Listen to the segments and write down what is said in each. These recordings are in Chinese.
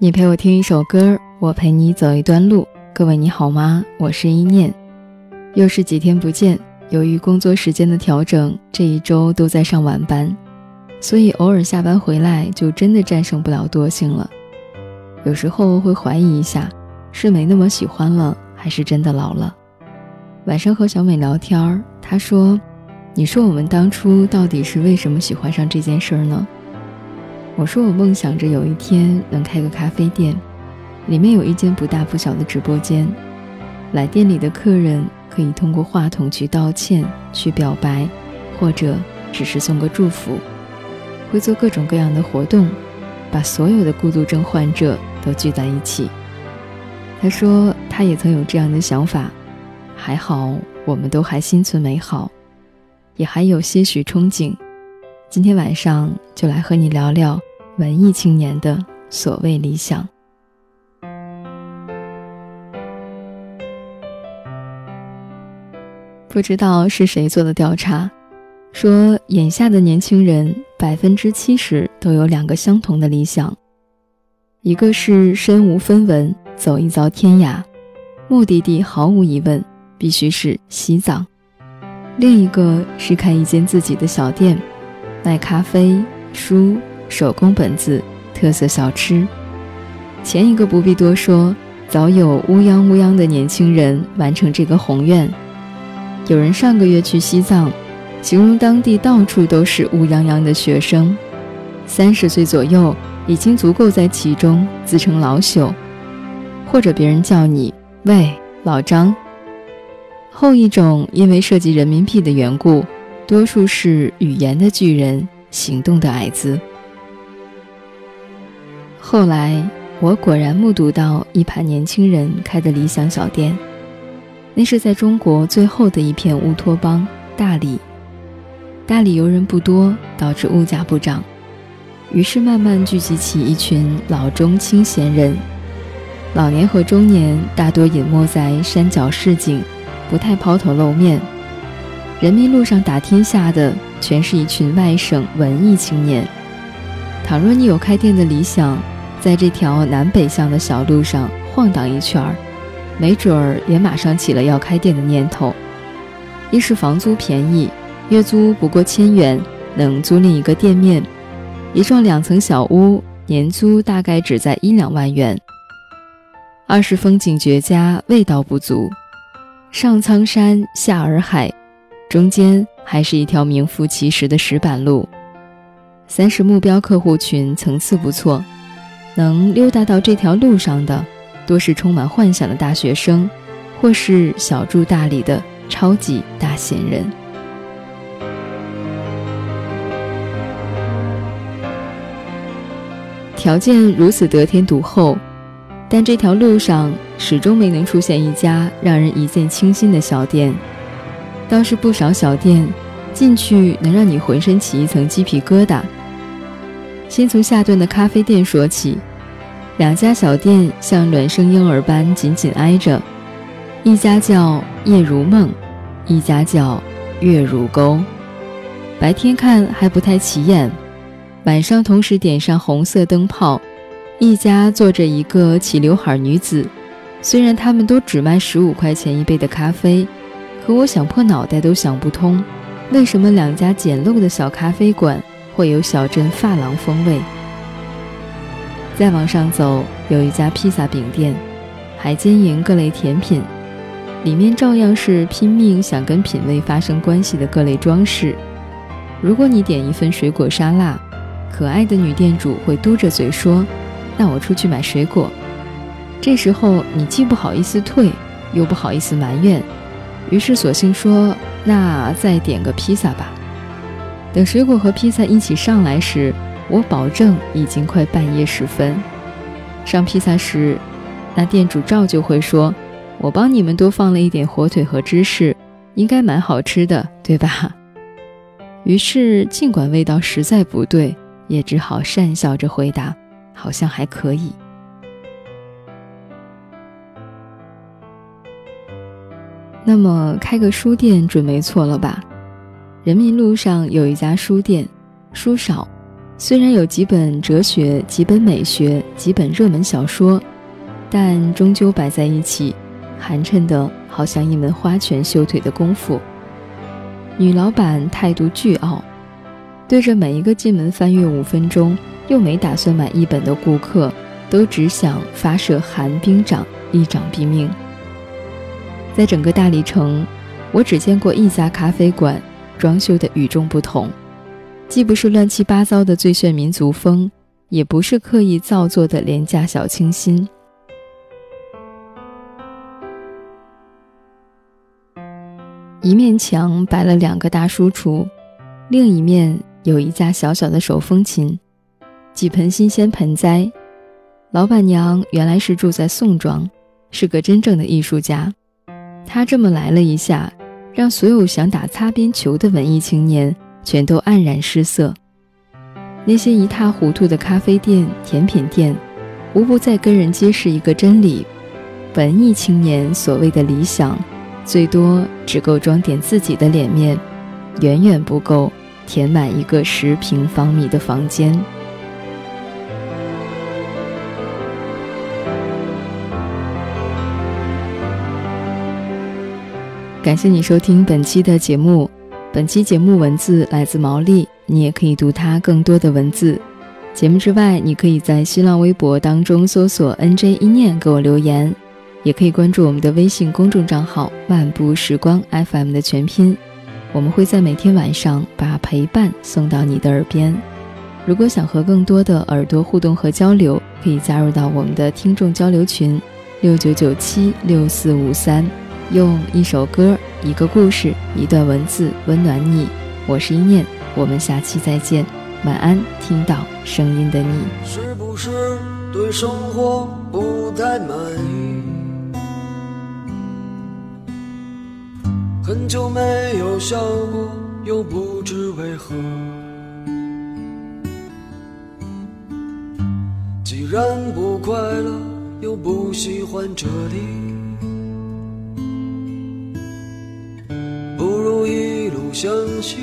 你陪我听一首歌，我陪你走一段路。各位你好吗？我是一念，又是几天不见。由于工作时间的调整，这一周都在上晚班，所以偶尔下班回来就真的战胜不了惰性了。有时候会怀疑一下，是没那么喜欢了，还是真的老了？晚上和小美聊天，她说：“你说我们当初到底是为什么喜欢上这件事儿呢？”我说我梦想着有一天能开个咖啡店，里面有一间不大不小的直播间，来店里的客人可以通过话筒去道歉、去表白，或者只是送个祝福，会做各种各样的活动，把所有的孤独症患者都聚在一起。他说他也曾有这样的想法，还好我们都还心存美好，也还有些许憧憬。今天晚上就来和你聊聊。文艺青年的所谓理想，不知道是谁做的调查，说眼下的年轻人百分之七十都有两个相同的理想，一个是身无分文走一遭天涯，目的地毫无疑问必须是西藏；另一个是开一间自己的小店，卖咖啡、书。手工本子、特色小吃，前一个不必多说，早有乌泱乌泱的年轻人完成这个宏愿。有人上个月去西藏，形容当地到处都是乌泱泱的学生，三十岁左右已经足够在其中自称老朽，或者别人叫你喂老张。后一种因为涉及人民币的缘故，多数是语言的巨人，行动的矮子。后来，我果然目睹到一排年轻人开的理想小店，那是在中国最后的一片乌托邦——大理。大理游人不多，导致物价不涨，于是慢慢聚集起一群老中青闲人。老年和中年大多隐没在山脚市井，不太抛头露面。人民路上打天下的，全是一群外省文艺青年。倘若你有开店的理想，在这条南北向的小路上晃荡一圈儿，没准儿也马上起了要开店的念头。一是房租便宜，月租不过千元，能租赁一个店面；一幢两层小屋，年租大概只在一两万元。二是风景绝佳，味道不足，上苍山，下洱海，中间还是一条名副其实的石板路。三是目标客户群层次不错。能溜达到这条路上的，多是充满幻想的大学生，或是小住大理的超级大闲人。条件如此得天独厚，但这条路上始终没能出现一家让人一见倾心的小店。倒是不少小店，进去能让你浑身起一层鸡皮疙瘩。先从下顿的咖啡店说起。两家小店像孪生婴儿般紧紧挨着，一家叫夜如梦，一家叫月如钩。白天看还不太起眼，晚上同时点上红色灯泡，一家坐着一个齐刘海女子。虽然他们都只卖十五块钱一杯的咖啡，可我想破脑袋都想不通，为什么两家简陋的小咖啡馆会有小镇发廊风味。再往上走，有一家披萨饼店，还经营各类甜品，里面照样是拼命想跟品味发生关系的各类装饰。如果你点一份水果沙拉，可爱的女店主会嘟着嘴说：“那我出去买水果。”这时候你既不好意思退，又不好意思埋怨，于是索性说：“那再点个披萨吧。”等水果和披萨一起上来时，我保证已经快半夜时分。上披萨时，那店主照旧会说：“我帮你们多放了一点火腿和芝士，应该蛮好吃的，对吧？”于是，尽管味道实在不对，也只好讪笑着回答：“好像还可以。”那么，开个书店准没错了吧？人民路上有一家书店，书少。虽然有几本哲学、几本美学、几本热门小说，但终究摆在一起，寒碜的好像一门花拳绣腿的功夫。女老板态度倨傲，对着每一个进门翻阅五分钟又没打算买一本的顾客，都只想发射寒冰掌，一掌毙命。在整个大理城，我只见过一家咖啡馆，装修的与众不同，既不是乱七八糟的最炫民族风，也不是刻意造作的廉价小清新。一面墙摆了两个大书橱，另一面有一架小小的手风琴，几盆新鲜盆栽。老板娘原来是住在宋庄，是个真正的艺术家。她这么来了一下，让所有想打擦边球的文艺青年全都黯然失色。那些一塌糊涂的咖啡店、甜品店，无不在跟人揭示一个真理：文艺青年所谓的理想。最多只够装点自己的脸面，远远不够填满一个十平方米的房间。感谢你收听本期的节目，本期节目文字来自毛利，你也可以读它更多的文字。节目之外，你可以在新浪微博当中搜索 “nj 一念”给我留言。也可以关注我们的微信公众账号“漫步时光 FM” 的全拼，我们会在每天晚上把陪伴送到你的耳边。如果想和更多的耳朵互动和交流，可以加入到我们的听众交流群：六九九七六四五三，用一首歌、一个故事、一段文字温暖你。我是一念，我们下期再见，晚安。听到声音的你，是不是对生活不太满意？很久没有笑过，又不知为何。既然不快乐，又不喜欢这里，一路向西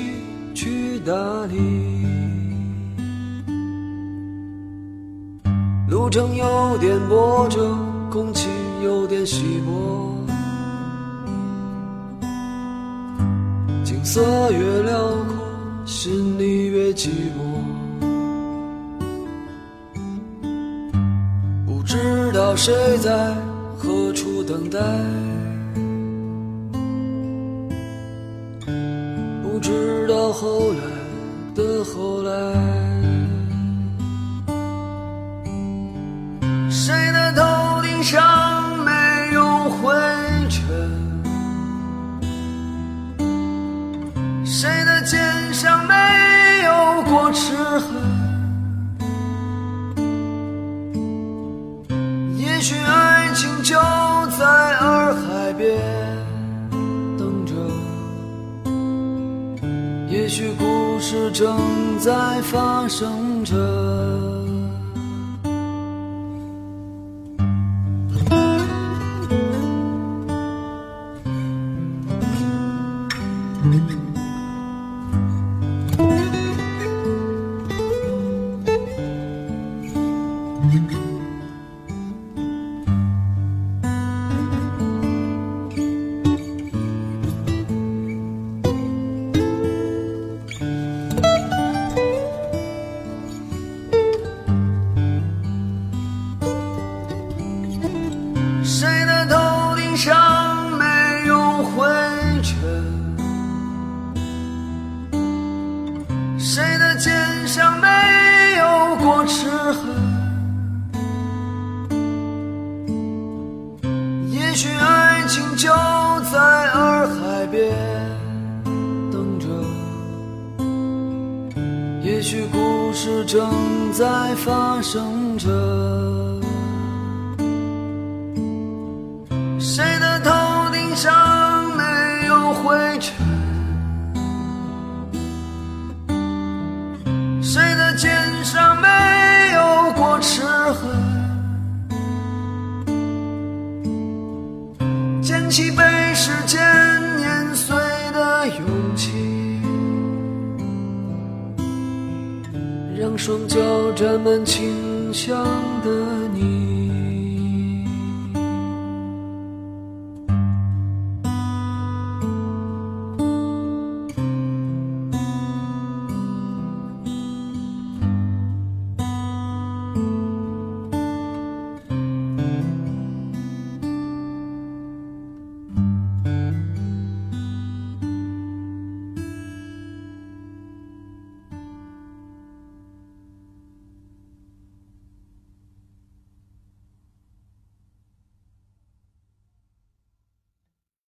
去大理。路程有点波折，空气有点稀薄。景色越辽阔，心里越寂寞。不知道谁在何处等待，后来的后来谁的头顶上没有灰尘谁的肩上没有过齿痕也许爱情就在洱海边。事。正在发生着。事正在发生着，谁的头顶上没有灰尘？让双脚沾满清香的你。